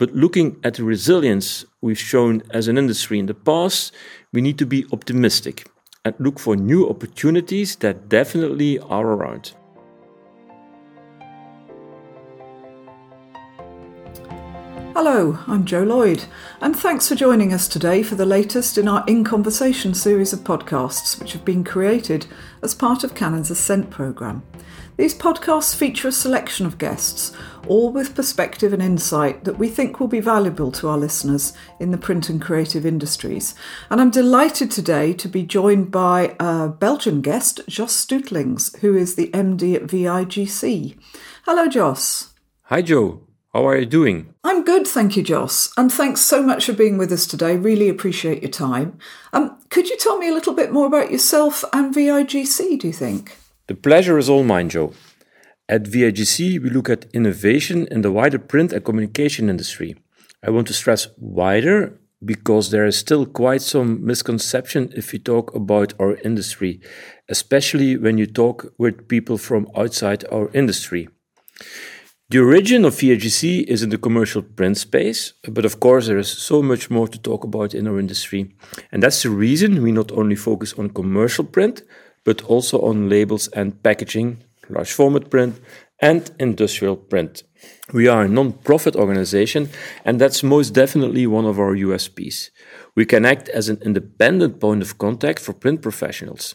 But looking at the resilience we've shown as an industry in the past, we need to be optimistic and look for new opportunities that definitely are around. Hello, I'm Jo Lloyd, and thanks for joining us today for the latest in our In Conversation series of podcasts, which have been created as part of Canon's Ascent programme. These podcasts feature a selection of guests, all with perspective and insight that we think will be valuable to our listeners in the print and creative industries. And I'm delighted today to be joined by a Belgian guest, Jos Steutelings, who is the MD at VIGC. Hello, Jos. Hi, Jo. How are you doing? I'm good, thank you, Jos. And thanks so much for being with us today. Really appreciate your time. Um, could you tell me a little bit more about yourself and VIGC, do you think? The pleasure is all mine, Jo. At VIGC, we look at innovation in the wider print and communication industry. I want to stress wider because there is still quite some misconception if you talk about our industry, especially when you talk with people from outside our industry. The origin of VIGC is in the commercial print space, but of course, there is so much more to talk about in our industry. And that's the reason we not only focus on commercial print, but also on labels and packaging, large format print, and industrial print. We are a non profit organization, and that's most definitely one of our USPs. We can act as an independent point of contact for print professionals.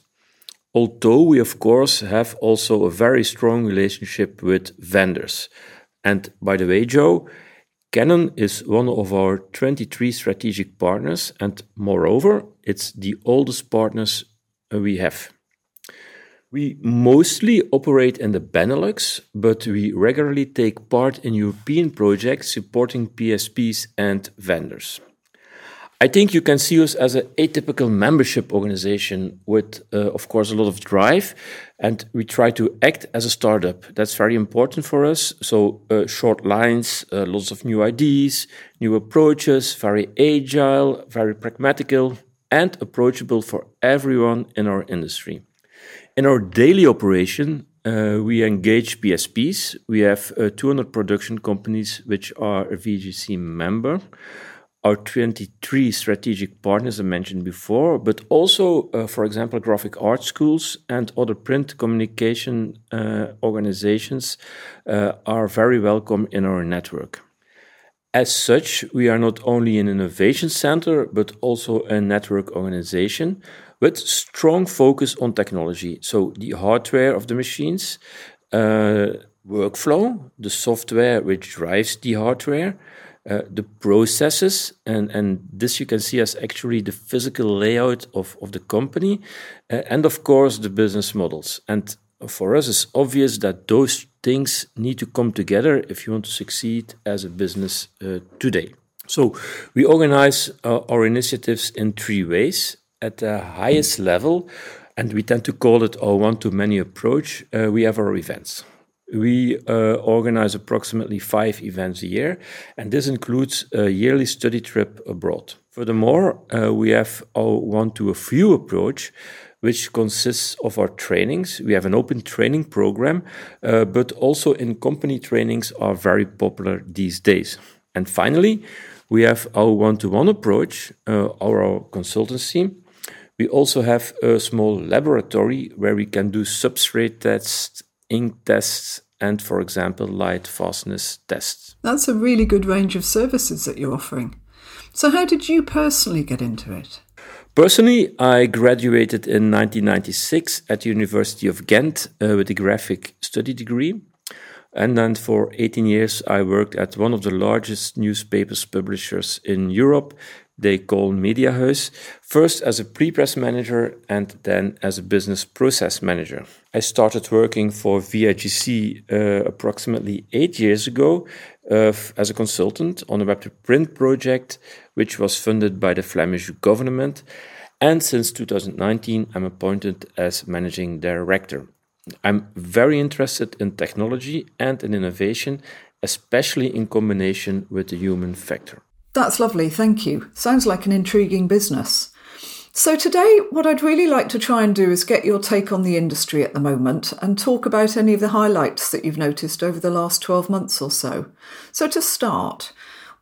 Although we, of course, have also a very strong relationship with vendors. And by the way, Jo, Canon is one of our 23 strategic partners, and moreover, it's the oldest partners we have. We mostly operate in the Benelux, but we regularly take part in European projects supporting PSPs and vendors. I think you can see us as an atypical membership organization with, uh, of course, a lot of drive, and we try to act as a startup. That's very important for us. So, uh, short lines, uh, lots of new ideas, new approaches, very agile, very pragmatical, and approachable for everyone in our industry. In our daily operation, uh, we engage PSPs. We have uh, 200 production companies which are a VIGC member our 23 strategic partners I mentioned before, but also, uh, for example, graphic art schools and other print communication uh, organizations uh, are very welcome in our network. As such, we are not only an innovation center, but also a network organization with strong focus on technology. So, the hardware of the machines, uh, workflow, the software which drives the hardware uh, the processes, and, and this you can see as actually the physical layout of, of the company, uh, and of course the business models. And for us, it's obvious that those things need to come together if you want to succeed as a business uh, today. So we organize uh, our initiatives in three ways. At the highest level, and we tend to call it our one to many approach, uh, we have our events. We uh, organize approximately five events a year, and this includes a yearly study trip abroad. Furthermore, uh, we have our one to a few approach, which consists of our trainings. We have an open training program, uh, but also in company trainings are very popular these days. And finally, we have our one to one approach, uh, our, our consultancy. We also have a small laboratory where we can do substrate tests ink tests, and, for example, light fastness tests. That's a really good range of services that you're offering. So, how did you personally get into it? Personally, I graduated in 1996 at the University of Ghent uh, with a graphic study degree. And then for 18 years, I worked at one of the largest newspapers publishers in Europe, they call Mediahuis, first as a pre-press manager and then as a business process manager. I started working for VIGC uh, approximately eight years ago uh, as a consultant on a web to print project, which was funded by the Flemish government. And since 2019, I'm appointed as managing director. I'm very interested in technology and in innovation, especially in combination with the human factor. That's lovely, thank you. Sounds like an intriguing business. So, today, what I'd really like to try and do is get your take on the industry at the moment and talk about any of the highlights that you've noticed over the last 12 months or so. So, to start,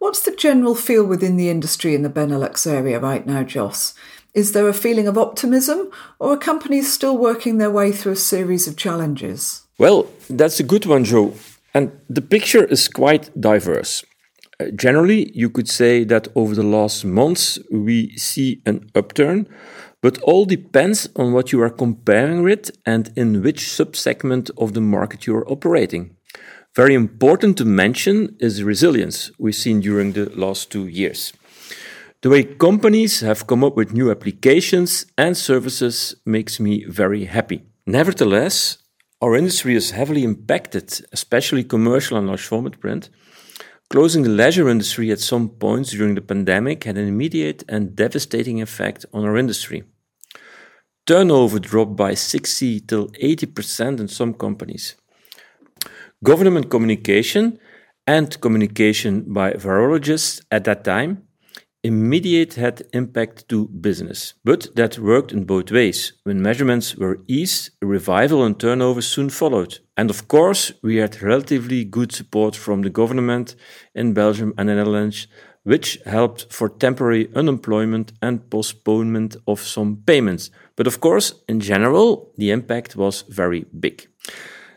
What's the general feel within the industry in the Benelux area right now, Jos? Is there a feeling of optimism, or are companies still working their way through a series of challenges? Well, that's a good one, Jo. And the picture is quite diverse. Uh, generally, you could say that over the last months we see an upturn, but all depends on what you are comparing with and in which subsegment of the market you are operating. Very important to mention is resilience we've seen during the last two years. The way companies have come up with new applications and services makes me very happy. Nevertheless, our industry is heavily impacted, especially commercial and large format print. Closing the leisure industry at some points during the pandemic had an immediate and devastating effect on our industry. Turnover dropped by 60 till 80% in some companies. Government communication and communication by virologists at that time immediate had impact to business, but that worked in both ways. When measurements were eased, a revival and turnover soon followed. And of course, we had relatively good support from the government in Belgium and the Netherlands, which helped for temporary unemployment and postponement of some payments. But of course, in general, the impact was very big.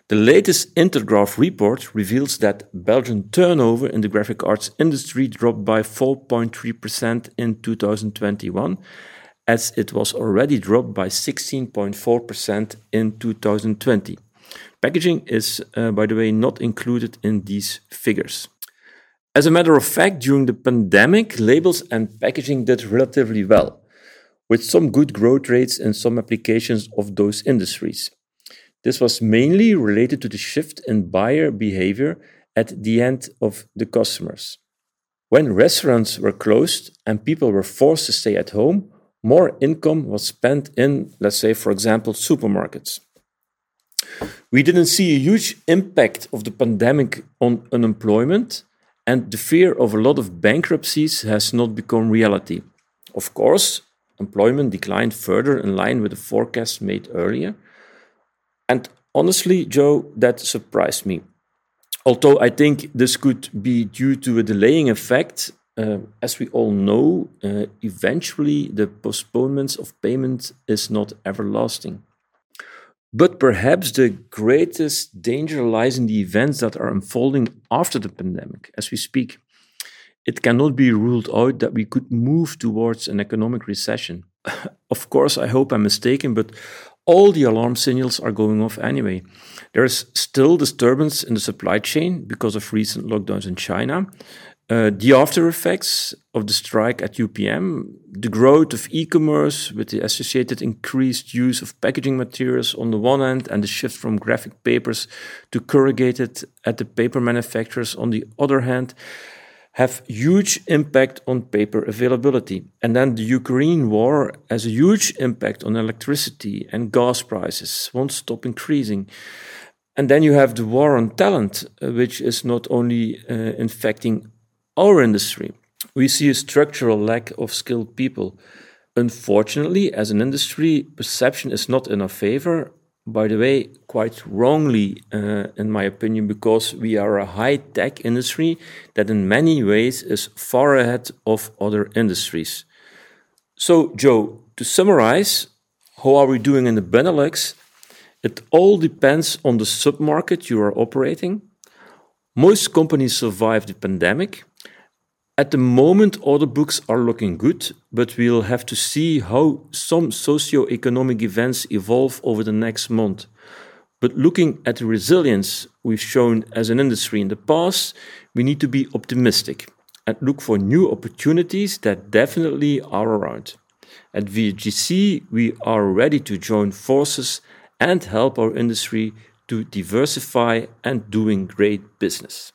The latest Intergraph report reveals that Belgian turnover in the graphic arts industry dropped by 4.3% in 2021, as it was already dropped by 16.4% in 2020. Packaging is, uh, by the way, not included in these figures. As a matter of fact, during the pandemic, labels and packaging did relatively well, with some good growth rates in some applications of those industries. This was mainly related to the shift in buyer behavior at the end of the customers. When restaurants were closed and people were forced to stay at home, more income was spent in, let's say, for example, supermarkets. We didn't see a huge impact of the pandemic on unemployment, and the fear of a lot of bankruptcies has not become reality. Of course, employment declined further in line with the forecast made earlier, and honestly, Jo, that surprised me. Although I think this could be due to a delaying effect, uh, as we all know, uh, eventually the postponements of payment is not everlasting. But perhaps the greatest danger lies in the events that are unfolding after the pandemic as we speak. It cannot be ruled out that we could move towards an economic recession. of course, I hope I'm mistaken, but all the alarm signals are going off anyway. There is still disturbance in the supply chain because of recent lockdowns in China. Uh, the after effects of the strike at UPM, the growth of e commerce with the associated increased use of packaging materials on the one hand, and the shift from graphic papers to corrugated at the paper manufacturers on the other hand, have huge impact on paper availability. And then the Ukraine war has a huge impact on electricity and gas prices, won't stop increasing. And then you have the war on talent, uh, which is not only uh, infecting our industry. We see a structural lack of skilled people. Unfortunately, as an industry, perception is not in our favor, by the way, quite wrongly, uh, in my opinion, because we are a high tech industry that in many ways is far ahead of other industries. So, Jo, to summarize, how are we doing in the Benelux? It all depends on the submarket you are operating. Most companies survive the pandemic. At the moment, order books are looking good, but we'll have to see how some socio-economic events evolve over the next month. But looking at the resilience we've shown as an industry in the past, we need to be optimistic and look for new opportunities that definitely are around. At VIGC, we are ready to join forces and help our industry to diversify and doing great business.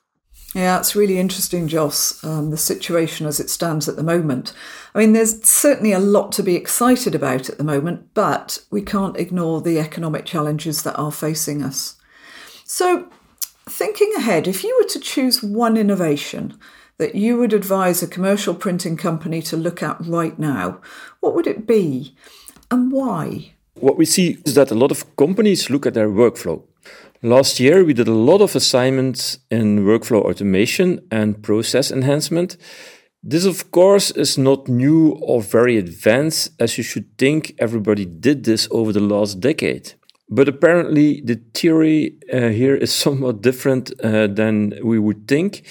Yeah, it's really interesting, Jos, um, the situation as it stands at the moment. I mean, there's certainly a lot to be excited about at the moment, but we can't ignore the economic challenges that are facing us. So, thinking ahead, if you were to choose one innovation that you would advise a commercial printing company to look at right now, what would it be and why? What we see is that a lot of companies look at their workflow. Last year, we did a lot of assignments in workflow automation and process enhancement. This, of course, is not new or very advanced, as you should think everybody did this over the last decade. But apparently, the theory uh, here is somewhat different uh, than we would think.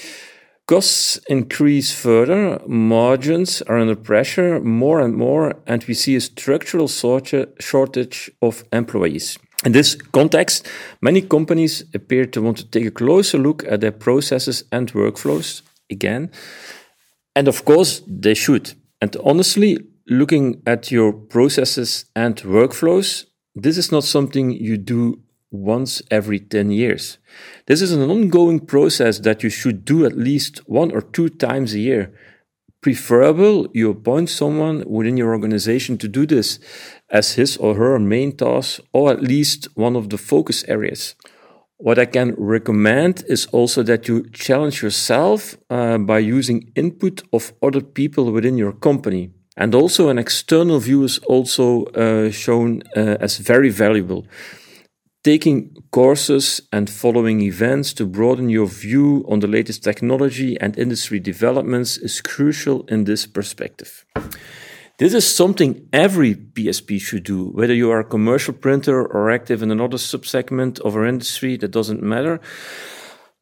Costs increase further, margins are under pressure more and more, and we see a structural shortage of employees. In this context, many companies appear to want to take a closer look at their processes and workflows again. And of course, they should. And honestly, looking at your processes and workflows, this is not something you do once every 10 years. This is an ongoing process that you should do at least one or two times a year. Preferable, you appoint someone within your organization to do this as his or her main task, or at least one of the focus areas. What I can recommend is also that you challenge yourself uh, by using input of other people within your company. And also, an external view is also uh, shown uh, as very valuable. Taking courses and following events to broaden your view on the latest technology and industry developments is crucial in this perspective. This is something every PSP should do, whether you are a commercial printer or active in another subsegment of our industry, that doesn't matter.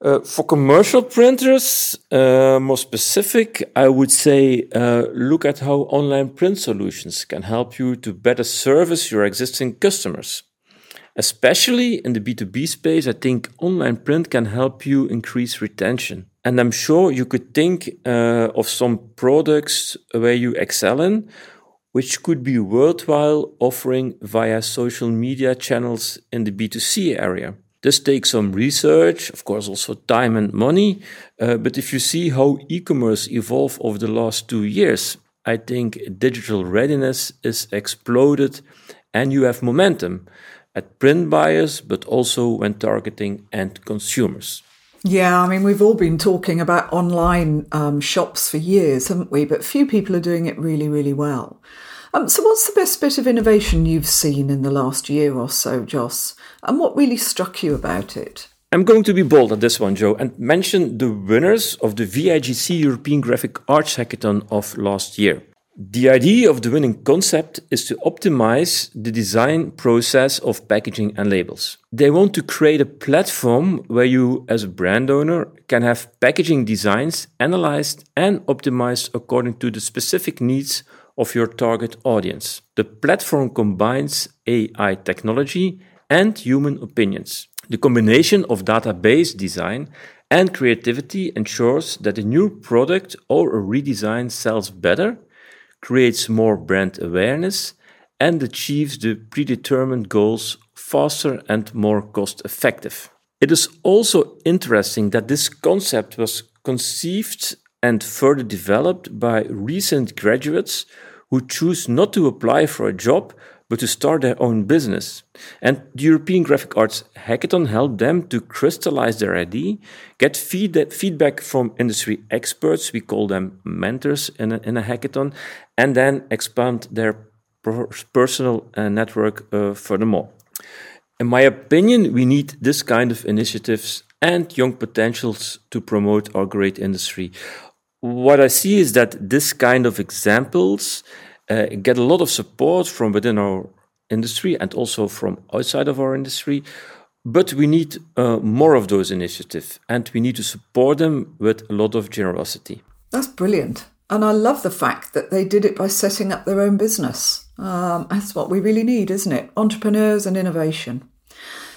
Uh, for commercial printers, uh, more specific, I would say uh, look at how online print solutions can help you to better service your existing customers. Especially in the B2B space, I think online print can help you increase retention. And I'm sure you could think uh, of some products where you excel in, which could be worthwhile offering via social media channels in the B2C area. This takes some research, of course, also time and money. Uh, but if you see how e commerce evolved over the last two years, I think digital readiness is exploded and you have momentum at print buyers, but also when targeting end consumers. Yeah, I mean, we've all been talking about online um, shops for years, haven't we? But few people are doing it really, really well. Um, so, what's the best bit of innovation you've seen in the last year or so, Jos? And what really struck you about it? I'm going to be bold on this one, Jo, and mention the winners of the VIGC European Graphic Arts Hackathon of last year. The idea of the winning concept is to optimize the design process of packaging and labels. They want to create a platform where you, as a brand owner, can have packaging designs analyzed and optimized according to the specific needs of your target audience. The platform combines AI technology and human opinions. The combination of database design and creativity ensures that a new product or a redesign sells better creates more brand awareness, and achieves the predetermined goals faster and more cost effective. It is also interesting that this concept was conceived and further developed by recent graduates who choose not to apply for a job but to start their own business. And the European Graphic Arts Hackathon helped them to crystallize their idea, get feed feedback from industry experts, we call them mentors in a, in a hackathon, and then expand their personal uh, network uh, furthermore. In my opinion, we need this kind of initiatives and young potentials to promote our great industry. What I see is that this kind of examples uh, get a lot of support from within our industry and also from outside of our industry. But we need uh, more of those initiatives and we need to support them with a lot of generosity. That's brilliant. And I love the fact that they did it by setting up their own business. Um, that's what we really need, isn't it? Entrepreneurs and innovation.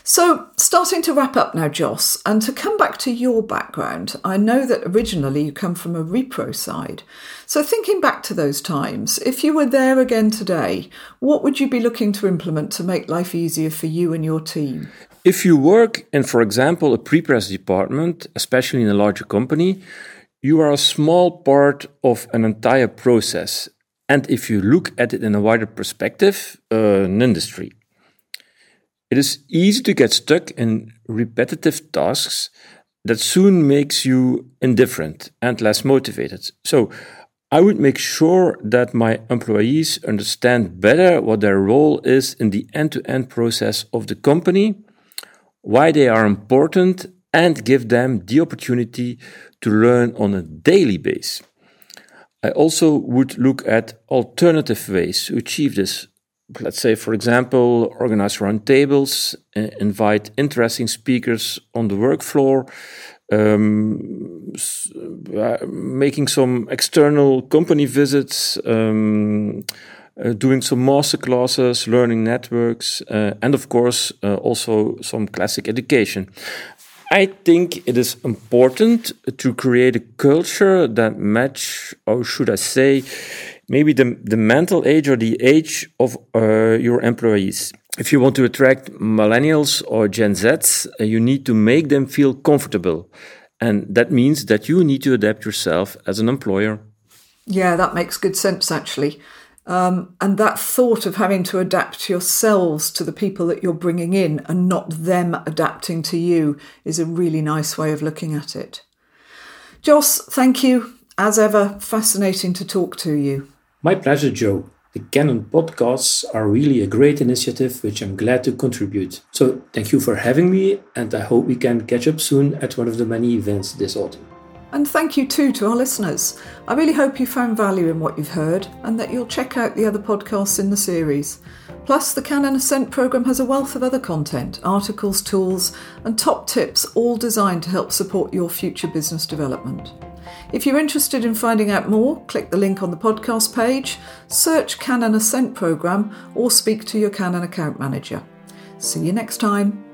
So, starting to wrap up now, Jos, and to come back to your background, I know that originally you come from a repro side. So, thinking back to those times, if you were there again today, what would you be looking to implement to make life easier for you and your team? If you work in, for example, a prepress department, especially in a larger company, you are a small part of an entire process. And if you look at it in a wider perspective, uh, an industry. It is easy to get stuck in repetitive tasks that soon makes you indifferent and less motivated. So I would make sure that my employees understand better what their role is in the end to end process of the company, why they are important, and give them the opportunity to learn on a daily basis. I also would look at alternative ways to achieve this. Let's say, for example, organize roundtables, invite interesting speakers on the work floor, um, uh, making some external company visits, um, uh, doing some master classes, learning networks, uh, and of course, uh, also some classic education. I think it is important to create a culture that match, or should I say, maybe the, the mental age or the age of uh, your employees. If you want to attract millennials or Gen Zs, uh, you need to make them feel comfortable. And that means that you need to adapt yourself as an employer. Yeah, that makes good sense actually. Um, and that thought of having to adapt yourselves to the people that you're bringing in and not them adapting to you is a really nice way of looking at it. Jos, thank you. As ever, fascinating to talk to you. My pleasure, Jo. The Canon podcasts are really a great initiative which I'm glad to contribute. So, thank you for having me, and I hope we can catch up soon at one of the many events this autumn. And thank you too to our listeners. I really hope you found value in what you've heard and that you'll check out the other podcasts in the series. Plus, the Canon Ascent programme has a wealth of other content, articles, tools, and top tips, all designed to help support your future business development. If you're interested in finding out more, click the link on the podcast page, search Canon Ascent programme, or speak to your Canon account manager. See you next time.